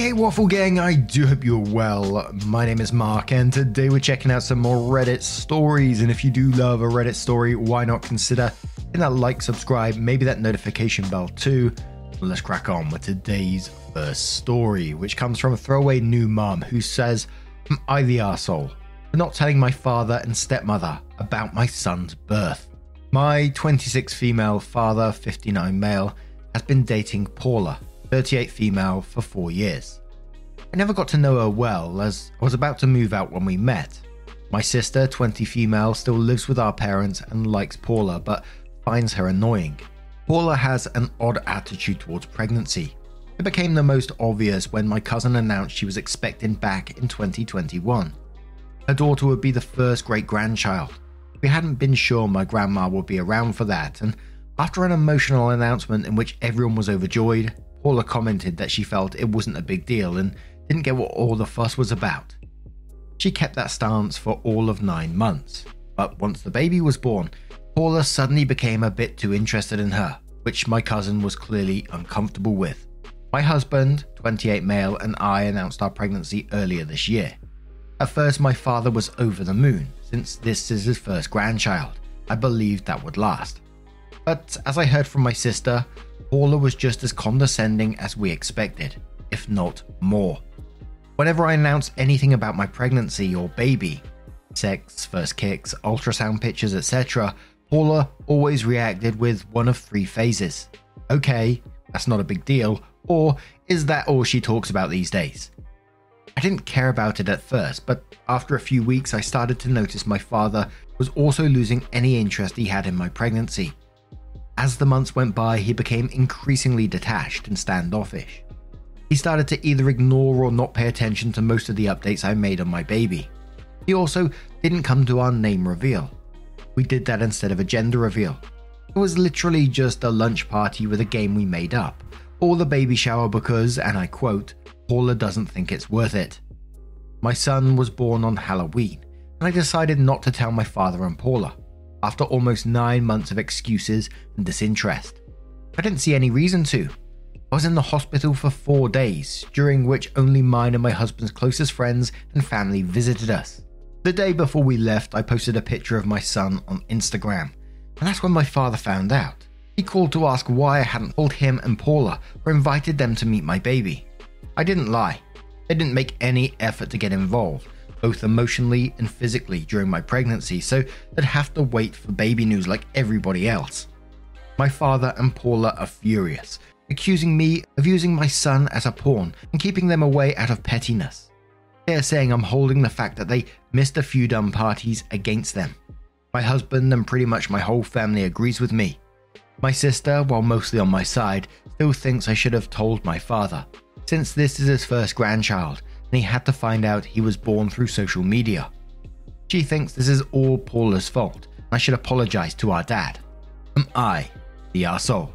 Hey, Waffle Gang, I do hope you're well. My name is Mark, and today we're checking out some more Reddit stories. And if you do love a Reddit story, why not consider hitting that like, subscribe, maybe that notification bell too? Let's crack on with today's first story, which comes from a throwaway new mum who says, Am I the arsehole for not telling my father and stepmother about my son's birth? My 26 female father, 59 male, has been dating Paula, 38 female, for four years. I never got to know her well as I was about to move out when we met. My sister, 20 female, still lives with our parents and likes Paula but finds her annoying. Paula has an odd attitude towards pregnancy. It became the most obvious when my cousin announced she was expecting back in 2021. Her daughter would be the first great grandchild. We hadn't been sure my grandma would be around for that, and after an emotional announcement in which everyone was overjoyed, Paula commented that she felt it wasn't a big deal and didn't get what all the fuss was about. She kept that stance for all of nine months, but once the baby was born, Paula suddenly became a bit too interested in her, which my cousin was clearly uncomfortable with. My husband, 28 male, and I announced our pregnancy earlier this year. At first, my father was over the moon, since this is his first grandchild. I believed that would last. But as I heard from my sister, Paula was just as condescending as we expected, if not more. Whenever I announced anything about my pregnancy or baby, sex, first kicks, ultrasound pictures, etc., Paula always reacted with one of three phases. Okay, that's not a big deal, or is that all she talks about these days? I didn't care about it at first, but after a few weeks, I started to notice my father was also losing any interest he had in my pregnancy. As the months went by, he became increasingly detached and standoffish. He started to either ignore or not pay attention to most of the updates I made on my baby. He also didn't come to our name reveal. We did that instead of a gender reveal. It was literally just a lunch party with a game we made up, or the baby shower because, and I quote, Paula doesn't think it's worth it. My son was born on Halloween, and I decided not to tell my father and Paula after almost nine months of excuses and disinterest. I didn't see any reason to. I was in the hospital for four days, during which only mine and my husband's closest friends and family visited us. The day before we left, I posted a picture of my son on Instagram, and that's when my father found out. He called to ask why I hadn't told him and Paula or invited them to meet my baby. I didn't lie. I didn't make any effort to get involved, both emotionally and physically during my pregnancy, so they'd have to wait for baby news like everybody else. My father and Paula are furious, accusing me of using my son as a pawn and keeping them away out of pettiness. They're saying I'm holding the fact that they missed a few dumb parties against them. My husband and pretty much my whole family agrees with me. My sister, while mostly on my side, still thinks I should have told my father, since this is his first grandchild and he had to find out he was born through social media. She thinks this is all Paula's fault, I should apologize to our dad. Am I the arsehole?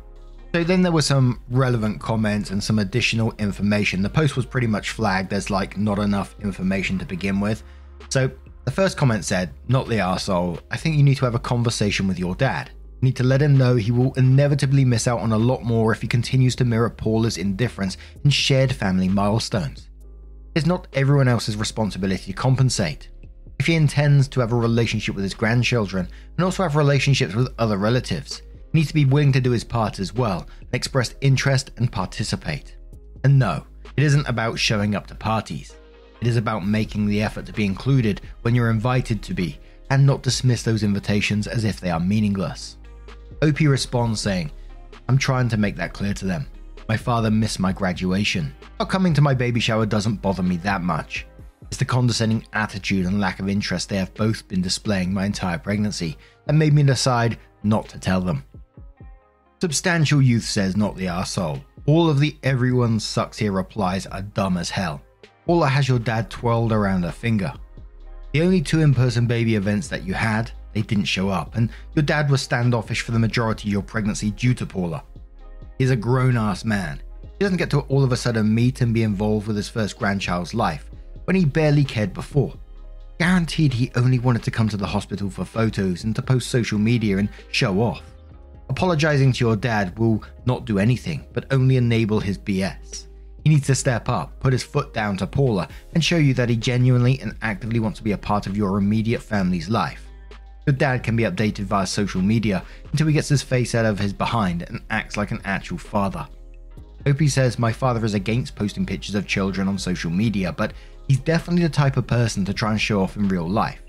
So then there were some relevant comments and some additional information. The post was pretty much flagged as like not enough information to begin with. So the first comment said, Not the arsehole, I think you need to have a conversation with your dad. You need to let him know he will inevitably miss out on a lot more if he continues to mirror Paula's indifference in shared family milestones. It's not everyone else's responsibility to compensate. If he intends to have a relationship with his grandchildren and also have relationships with other relatives, he needs to be willing to do his part as well and express interest and participate. And no, it isn't about showing up to parties. It is about making the effort to be included when you're invited to be and not dismiss those invitations as if they are meaningless. OP responds saying, I'm trying to make that clear to them. My father missed my graduation. Not coming to my baby shower doesn't bother me that much. It's the condescending attitude and lack of interest they have both been displaying my entire pregnancy that made me decide not to tell them. Substantial Youth says not the arsehole. All of the everyone sucks here replies are dumb as hell. Paula has your dad twirled around her finger. The only two in person baby events that you had, they didn't show up, and your dad was standoffish for the majority of your pregnancy due to Paula. He's a grown ass man. He doesn't get to all of a sudden meet and be involved with his first grandchild's life when he barely cared before. Guaranteed he only wanted to come to the hospital for photos and to post social media and show off. Apologizing to your dad will not do anything, but only enable his BS. He needs to step up, put his foot down to Paula, and show you that he genuinely and actively wants to be a part of your immediate family's life. Your dad can be updated via social media until he gets his face out of his behind and acts like an actual father. Opie says, My father is against posting pictures of children on social media, but he's definitely the type of person to try and show off in real life.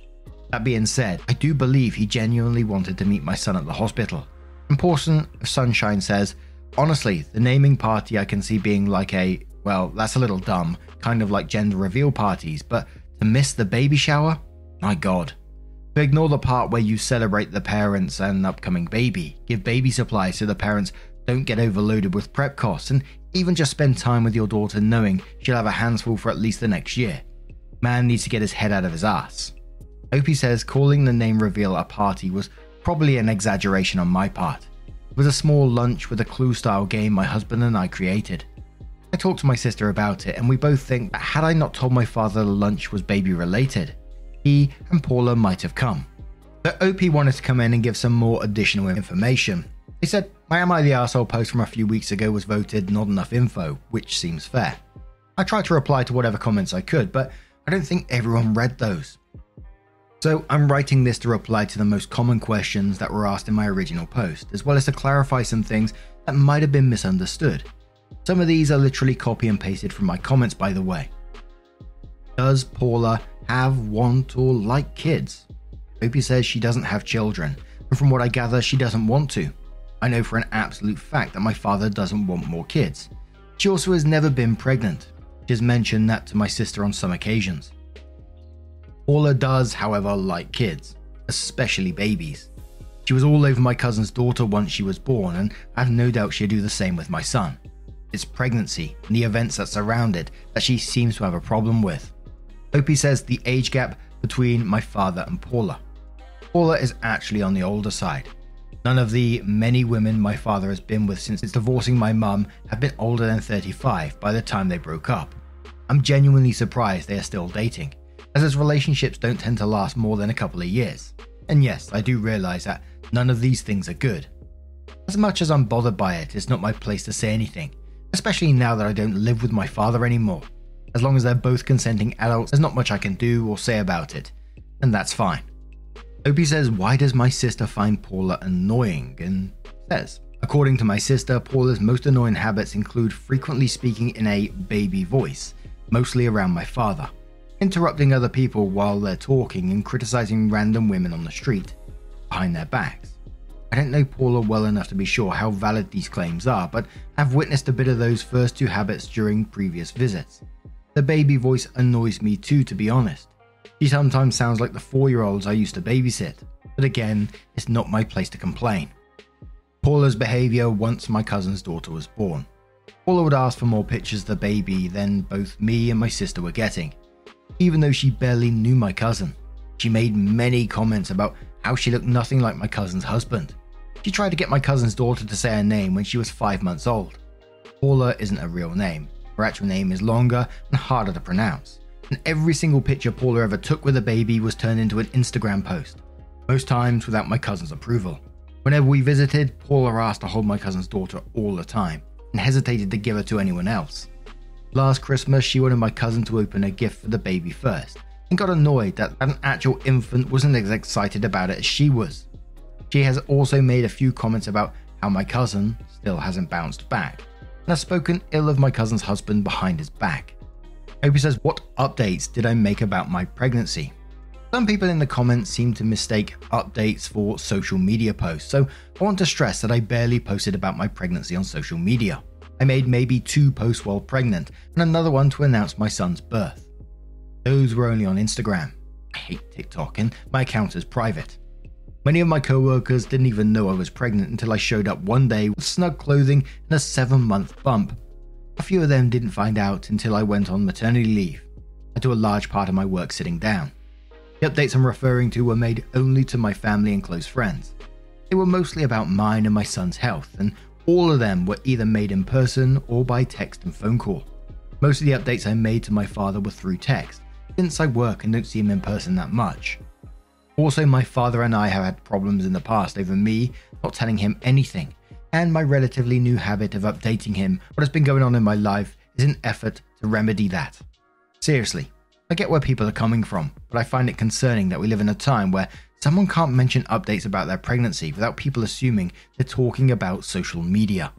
That being said, I do believe he genuinely wanted to meet my son at the hospital. And Portion of Sunshine says, Honestly, the naming party I can see being like a, well, that's a little dumb, kind of like gender reveal parties, but to miss the baby shower? My god. Ignore the part where you celebrate the parents and upcoming baby, give baby supplies so the parents don't get overloaded with prep costs, and even just spend time with your daughter knowing she'll have a handful for at least the next year. Man needs to get his head out of his ass. Opie says calling the name reveal a party was probably an exaggeration on my part. It was a small lunch with a clue style game my husband and I created. I talked to my sister about it, and we both think that had I not told my father the lunch was baby related, he and Paula might have come. But OP wanted to come in and give some more additional information. He said, My Am I the Asshole post from a few weeks ago was voted not enough info, which seems fair. I tried to reply to whatever comments I could, but I don't think everyone read those. So I'm writing this to reply to the most common questions that were asked in my original post, as well as to clarify some things that might have been misunderstood. Some of these are literally copy and pasted from my comments, by the way. Does Paula have, want, or like kids? Opie says she doesn't have children, and from what I gather, she doesn't want to. I know for an absolute fact that my father doesn't want more kids. She also has never been pregnant. She has mentioned that to my sister on some occasions. Paula does, however, like kids, especially babies. She was all over my cousin's daughter once she was born, and I have no doubt she'll do the same with my son. It's pregnancy and the events that surround it that she seems to have a problem with. Opie says the age gap between my father and Paula. Paula is actually on the older side. None of the many women my father has been with since divorcing my mum have been older than 35 by the time they broke up. I'm genuinely surprised they are still dating as his relationships don't tend to last more than a couple of years. And yes, I do realize that none of these things are good. As much as I'm bothered by it, it's not my place to say anything, especially now that I don't live with my father anymore. As long as they're both consenting adults, there's not much I can do or say about it, and that's fine. Opie says, Why does my sister find Paula annoying? And says, According to my sister, Paula's most annoying habits include frequently speaking in a baby voice, mostly around my father interrupting other people while they're talking and criticizing random women on the street behind their backs. I don't know Paula well enough to be sure how valid these claims are, but have witnessed a bit of those first two habits during previous visits. The baby voice annoys me too, to be honest. She sometimes sounds like the four year olds I used to babysit, but again, it's not my place to complain. Paula's behaviour once my cousin's daughter was born. Paula would ask for more pictures of the baby than both me and my sister were getting, even though she barely knew my cousin. She made many comments about how she looked nothing like my cousin's husband. She tried to get my cousin's daughter to say her name when she was five months old. Paula isn't a real name. Her actual name is longer and harder to pronounce. And every single picture Paula ever took with a baby was turned into an Instagram post, most times without my cousin's approval. Whenever we visited, Paula asked to hold my cousin's daughter all the time and hesitated to give her to anyone else. Last Christmas, she wanted my cousin to open a gift for the baby first, and got annoyed that an actual infant wasn't as excited about it as she was. She has also made a few comments about how my cousin still hasn't bounced back, and has spoken ill of my cousin's husband behind his back. Opie says, What updates did I make about my pregnancy? Some people in the comments seem to mistake updates for social media posts, so I want to stress that I barely posted about my pregnancy on social media. I made maybe two posts while pregnant, and another one to announce my son's birth. Those were only on Instagram. I hate TikTok, and my account is private. Many of my co-workers didn't even know I was pregnant until I showed up one day with snug clothing and a 7-month bump. A few of them didn't find out until I went on maternity leave. I do a large part of my work sitting down. The updates I'm referring to were made only to my family and close friends. They were mostly about mine and my son's health, and all of them were either made in person or by text and phone call. Most of the updates I made to my father were through text, since I work and don't see him in person that much. Also, my father and I have had problems in the past over me not telling him anything, and my relatively new habit of updating him what has been going on in my life is an effort to remedy that. Seriously, I get where people are coming from, but I find it concerning that we live in a time where someone can't mention updates about their pregnancy without people assuming they're talking about social media.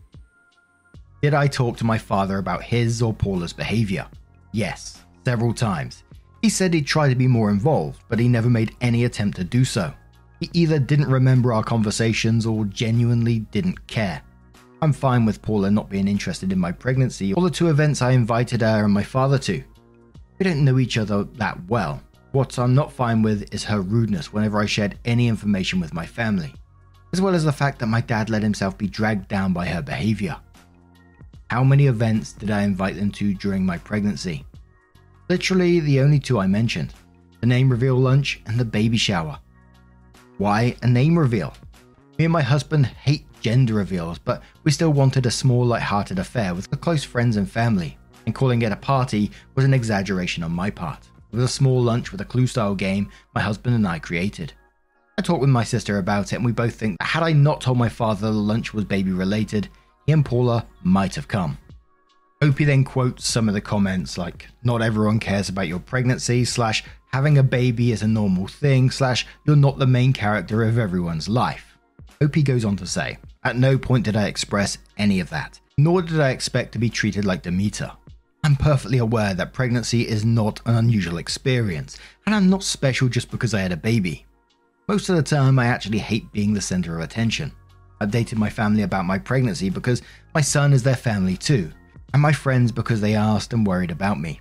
Did I talk to my father about his or Paula's behavior? Yes, several times. He said he'd try to be more involved, but he never made any attempt to do so. He either didn't remember our conversations or genuinely didn't care. I'm fine with Paula not being interested in my pregnancy or the two events I invited her and my father to. We don't know each other that well. What I'm not fine with is her rudeness whenever I shared any information with my family, as well as the fact that my dad let himself be dragged down by her behavior. How many events did I invite them to during my pregnancy? Literally the only two I mentioned the name reveal lunch and the baby shower. Why a name reveal? Me and my husband hate gender reveals, but we still wanted a small, light-hearted affair with close friends and family, and calling it a party was an exaggeration on my part. It was a small lunch with a clue style game my husband and I created. I talked with my sister about it, and we both think that had I not told my father the lunch was baby related, he and Paula might have come. Opie then quotes some of the comments like, not everyone cares about your pregnancy, slash, having a baby is a normal thing, slash, you're not the main character of everyone's life. Opie goes on to say, at no point did I express any of that, nor did I expect to be treated like Demeter. I'm perfectly aware that pregnancy is not an unusual experience, and I'm not special just because I had a baby. Most of the time, I actually hate being the center of attention. I've dated my family about my pregnancy because my son is their family too, and my friends because they asked and worried about me.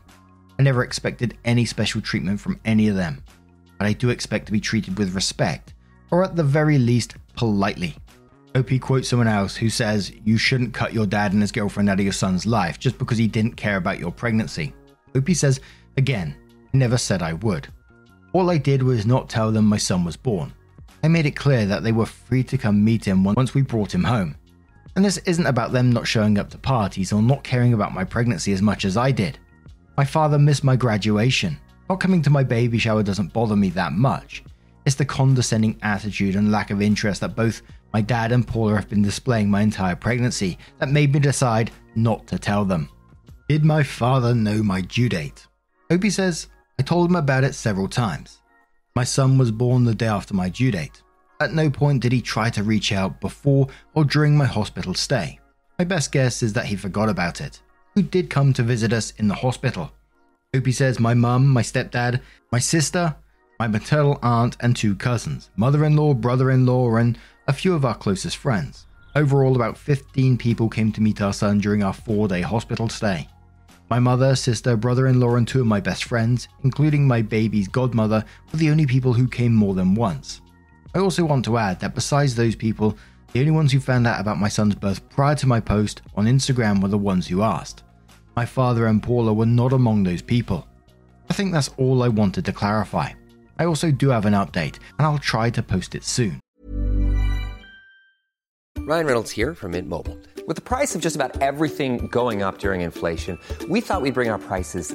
I never expected any special treatment from any of them, but I do expect to be treated with respect, or at the very least, politely. OP quotes someone else who says, You shouldn't cut your dad and his girlfriend out of your son's life just because he didn't care about your pregnancy. OP says, Again, I never said I would. All I did was not tell them my son was born. I made it clear that they were free to come meet him once we brought him home. And this isn't about them not showing up to parties or not caring about my pregnancy as much as I did. My father missed my graduation. Not coming to my baby shower doesn't bother me that much. It's the condescending attitude and lack of interest that both my dad and Paula have been displaying my entire pregnancy that made me decide not to tell them. Did my father know my due date? Opie says, I told him about it several times. My son was born the day after my due date. At no point did he try to reach out before or during my hospital stay. My best guess is that he forgot about it. Who did come to visit us in the hospital? Opie says my mum, my stepdad, my sister, my maternal aunt, and two cousins, mother in law, brother in law, and a few of our closest friends. Overall, about 15 people came to meet our son during our four day hospital stay. My mother, sister, brother in law, and two of my best friends, including my baby's godmother, were the only people who came more than once. I also want to add that besides those people, the only ones who found out about my son's birth prior to my post on Instagram were the ones who asked. My father and Paula were not among those people. I think that's all I wanted to clarify. I also do have an update, and I'll try to post it soon. Ryan Reynolds here from Mint Mobile. With the price of just about everything going up during inflation, we thought we'd bring our prices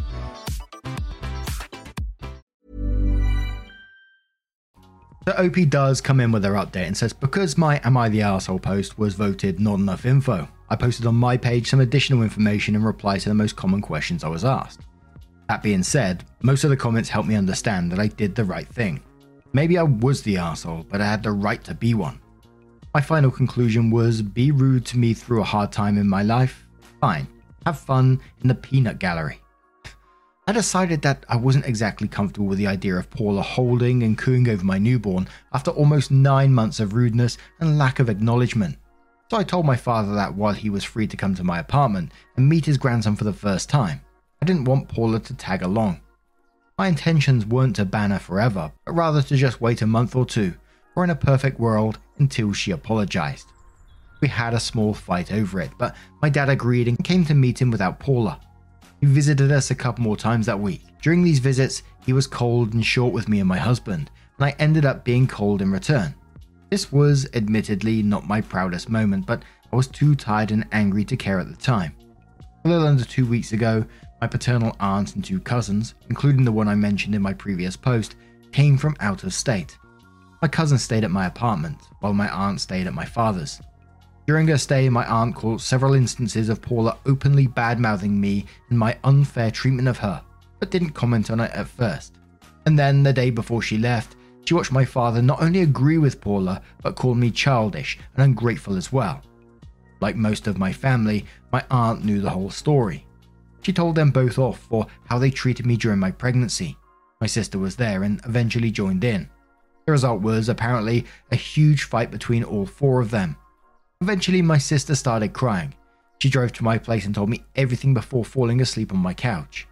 The OP does come in with their update and says, Because my Am I the Asshole post was voted not enough info, I posted on my page some additional information in reply to the most common questions I was asked. That being said, most of the comments helped me understand that I did the right thing. Maybe I was the asshole, but I had the right to be one. My final conclusion was be rude to me through a hard time in my life? Fine. Have fun in the peanut gallery. I decided that I wasn't exactly comfortable with the idea of Paula holding and cooing over my newborn after almost nine months of rudeness and lack of acknowledgement. So I told my father that while he was free to come to my apartment and meet his grandson for the first time, I didn't want Paula to tag along. My intentions weren't to ban her forever, but rather to just wait a month or two, or in a perfect world, until she apologized. We had a small fight over it, but my dad agreed and came to meet him without Paula. He visited us a couple more times that week. During these visits, he was cold and short with me and my husband, and I ended up being cold in return. This was admittedly not my proudest moment, but I was too tired and angry to care at the time. A little under two weeks ago, my paternal aunt and two cousins, including the one I mentioned in my previous post, came from out of state. My cousin stayed at my apartment, while my aunt stayed at my father's. During her stay, my aunt caught several instances of Paula openly bad mouthing me and my unfair treatment of her, but didn't comment on it at first. And then, the day before she left, she watched my father not only agree with Paula, but call me childish and ungrateful as well. Like most of my family, my aunt knew the whole story. She told them both off for how they treated me during my pregnancy. My sister was there and eventually joined in. The result was apparently a huge fight between all four of them, Eventually, my sister started crying. She drove to my place and told me everything before falling asleep on my couch.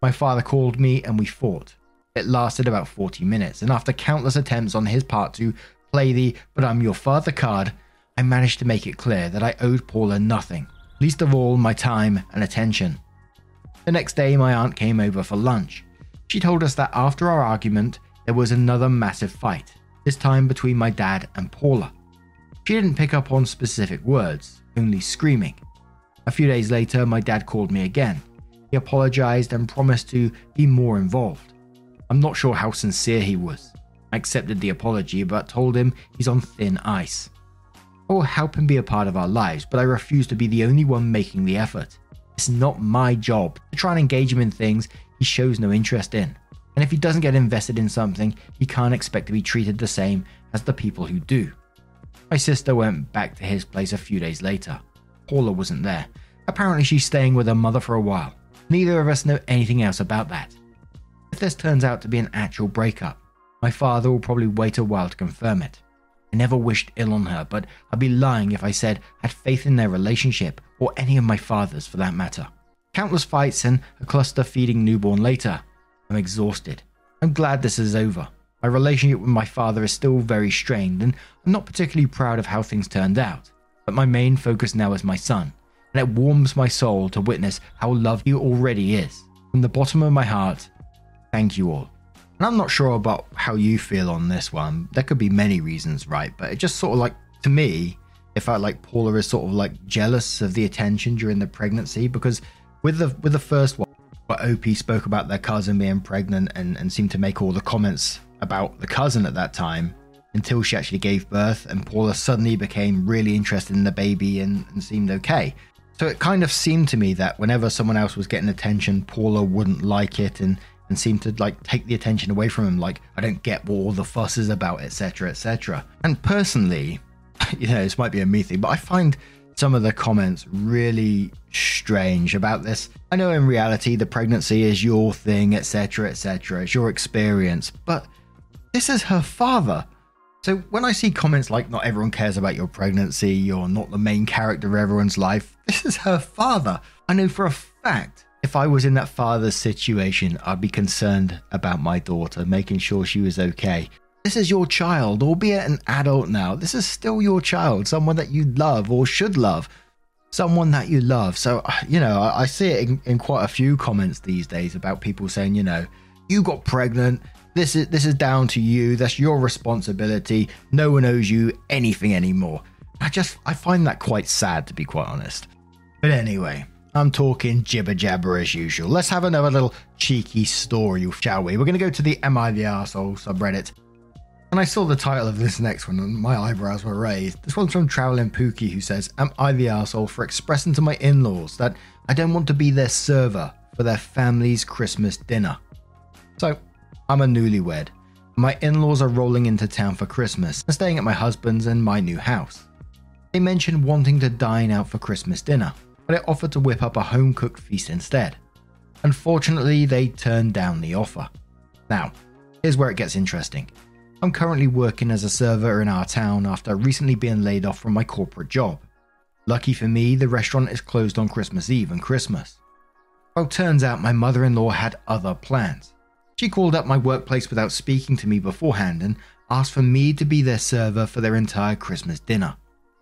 My father called me and we fought. It lasted about 40 minutes, and after countless attempts on his part to play the but I'm your father card, I managed to make it clear that I owed Paula nothing, least of all my time and attention. The next day, my aunt came over for lunch. She told us that after our argument, there was another massive fight, this time between my dad and Paula. She didn't pick up on specific words, only screaming. A few days later, my dad called me again. He apologized and promised to be more involved. I'm not sure how sincere he was. I accepted the apology but told him he's on thin ice. I will help him be a part of our lives, but I refuse to be the only one making the effort. It's not my job to try and engage him in things he shows no interest in. And if he doesn't get invested in something, he can't expect to be treated the same as the people who do. My sister went back to his place a few days later. Paula wasn't there. Apparently, she's staying with her mother for a while. Neither of us know anything else about that. If this turns out to be an actual breakup, my father will probably wait a while to confirm it. I never wished ill on her, but I'd be lying if I said I had faith in their relationship, or any of my father's for that matter. Countless fights and a cluster feeding newborn later. I'm exhausted. I'm glad this is over. My relationship with my father is still very strained, and I'm not particularly proud of how things turned out. But my main focus now is my son, and it warms my soul to witness how loved he already is. From the bottom of my heart, thank you all. And I'm not sure about how you feel on this one. There could be many reasons, right? But it just sort of like, to me, it felt like Paula is sort of like jealous of the attention during the pregnancy because with the with the first one, OP spoke about their cousin being pregnant and, and seemed to make all the comments about the cousin at that time until she actually gave birth, and Paula suddenly became really interested in the baby and, and seemed okay. So it kind of seemed to me that whenever someone else was getting attention, Paula wouldn't like it and and seemed to like take the attention away from him. Like I don't get what all the fuss is about, etc., etc. And personally, you know, this might be a me thing, but I find some of the comments really strange about this. I know in reality the pregnancy is your thing, etc., etc. It's your experience, but this is her father. So when I see comments like, not everyone cares about your pregnancy, you're not the main character of everyone's life, this is her father. I know for a fact if I was in that father's situation, I'd be concerned about my daughter, making sure she was okay. This is your child, albeit an adult now. This is still your child, someone that you love or should love, someone that you love. So, uh, you know, I, see it in, in quite a few comments these days about people saying, you know, you got pregnant, this is this is down to you. That's your responsibility. No one owes you anything anymore. I just I find that quite sad to be quite honest. But anyway, I'm talking jibber jabber as usual. Let's have another little cheeky story, shall we? We're going to go to the Am I the Arsehole subreddit. And I saw the title of this next one, and my eyebrows were raised. This one's from Traveling Pookie, who says, Am I the arsehole for expressing to my in laws that I don't want to be their server for their family's Christmas dinner? So, I'm a newlywed. My in laws are rolling into town for Christmas and staying at my husband's and my new house. They mentioned wanting to dine out for Christmas dinner, but I offered to whip up a home cooked feast instead. Unfortunately, they turned down the offer. Now, here's where it gets interesting. I'm currently working as a server in our town after recently being laid off from my corporate job. Lucky for me, the restaurant is closed on Christmas Eve and Christmas. Well, turns out my mother in law had other plans. She called up my workplace without speaking to me beforehand and asked for me to be their server for their entire Christmas dinner.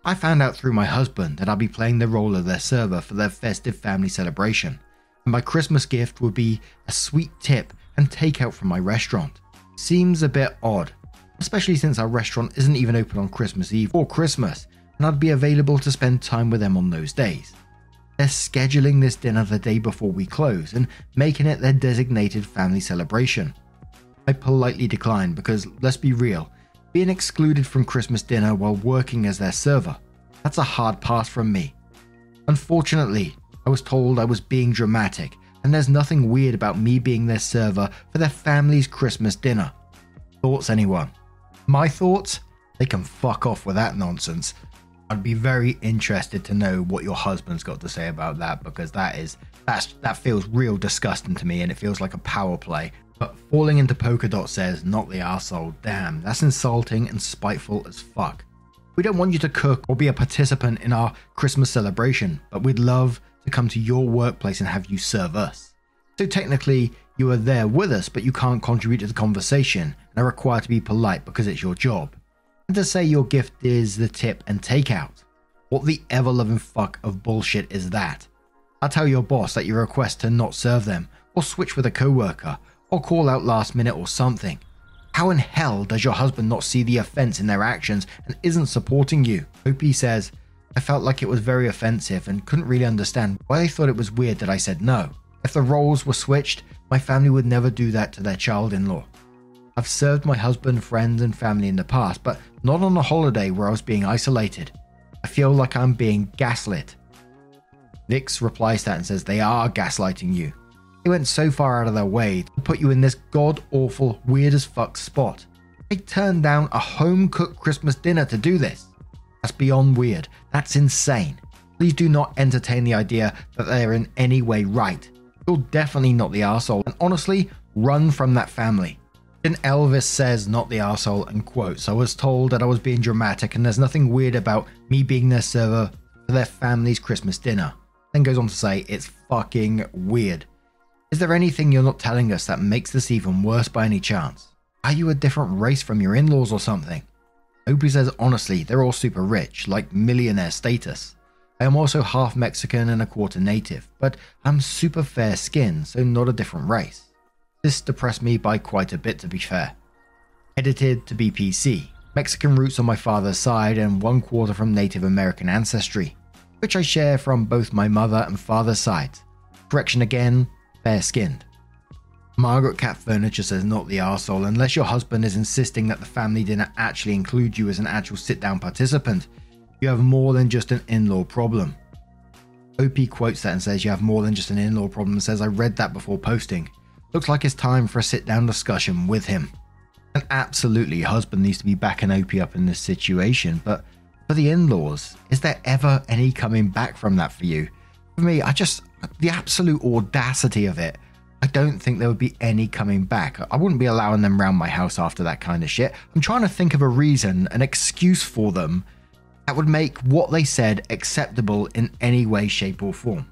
I found out through my husband that I'd be playing the role of their server for their festive family celebration, and my Christmas gift would be a sweet tip and takeout from my restaurant. Seems a bit odd, especially since our restaurant isn't even open on Christmas Eve or Christmas, and I'd be available to spend time with them on those days. They're scheduling this dinner the day before we close and making it their designated family celebration. I politely declined because, let's be real, being excluded from Christmas dinner while working as their server, that's a hard pass from me. Unfortunately, I was told I was being dramatic, and there's nothing weird about me being their server for their family's Christmas dinner. Thoughts, anyone? My thoughts? They can fuck off with that nonsense. I'd be very interested to know what your husband's got to say about that because that is that's that feels real disgusting to me and it feels like a power play. But falling into polka dot says not the asshole. Damn, that's insulting and spiteful as fuck. We don't want you to cook or be a participant in our Christmas celebration, but we'd love to come to your workplace and have you serve us. So technically, you are there with us, but you can't contribute to the conversation and are required to be polite because it's your job. And to say your gift is the tip and takeout. What the ever loving fuck of bullshit is that? I'll tell your boss that you request to not serve them, or switch with a coworker, or call out last minute or something. How in hell does your husband not see the offense in their actions and isn't supporting you? Opie says, I felt like it was very offensive and couldn't really understand why they thought it was weird that I said no. If the roles were switched, my family would never do that to their child in law. I've served my husband, friends, and family in the past, but not on a holiday where I was being isolated. I feel like I'm being gaslit. Vix replies to that and says they are gaslighting you. They went so far out of their way to put you in this god awful, weird as fuck spot. They turned down a home cooked Christmas dinner to do this. That's beyond weird. That's insane. Please do not entertain the idea that they are in any way right. You're definitely not the arsehole, and honestly, run from that family. Then Elvis says, not the arsehole, and quotes, I was told that I was being dramatic, and there's nothing weird about me being their server for their family's Christmas dinner. Then goes on to say, it's fucking weird. Is there anything you're not telling us that makes this even worse by any chance? Are you a different race from your in laws or something? Opie says, honestly, they're all super rich, like millionaire status. I am also half Mexican and a quarter native, but I'm super fair skinned, so not a different race. This depressed me by quite a bit, to be fair. Edited to BPC, Mexican roots on my father's side and one quarter from Native American ancestry, which I share from both my mother and father's sides. Correction again, fair skinned. Margaret Cat Furniture says not the arsehole unless your husband is insisting that the family dinner actually include you as an actual sit down participant you have more than just an in law problem. OP quotes that and says, You have more than just an in law problem, and says, I read that before posting. Looks like it's time for a sit down discussion with him. And absolutely, husband needs to be backing OP up in this situation, but for the in laws, is there ever any coming back from that for you? For me, I just, the absolute audacity of it, I don't think there would be any coming back. I wouldn't be allowing them around my house after that kind of shit. I'm trying to think of a reason, an excuse for them that would make what they said acceptable in any way, shape, or form.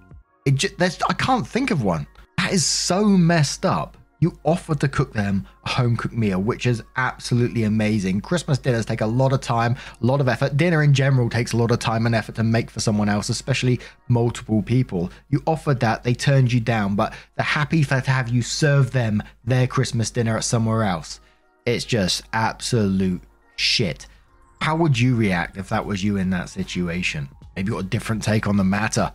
It just, I can't think of one. That is so messed up. You offered to cook them a home cooked meal, which is absolutely amazing. Christmas dinners take a lot of time, a lot of effort. Dinner in general takes a lot of time and effort to make for someone else, especially multiple people. You offered that, they turned you down, but they're happy for, to have you serve them their Christmas dinner at somewhere else. It's just absolute shit. How would you react if that was you in that situation? Maybe you got a different take on the matter.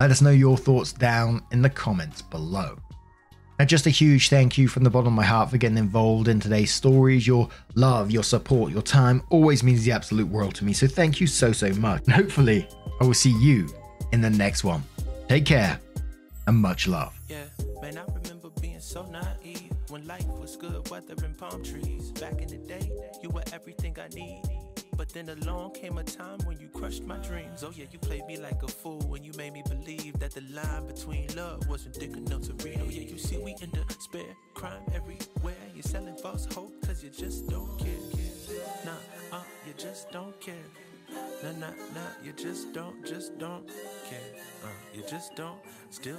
Let us know your thoughts down in the comments below. Now, just a huge thank you from the bottom of my heart for getting involved in today's stories. Your love, your support, your time always means the absolute world to me. So thank you so, so much. And hopefully, I will see you in the next one. Take care and much love. Yeah, man, I remember being so naive when life was good, weather and palm trees. Back in the day, you were everything I need. But then along came a time when you crushed my dreams. Oh yeah, you played me like a fool when you made me believe that the line between love wasn't thick enough to read. Oh yeah, you see we in the spare crime everywhere. You're selling false hope cause you just don't care. Nah, uh, you just don't care. Nah, nah, nah, you just don't, just don't care. Uh, you just don't, still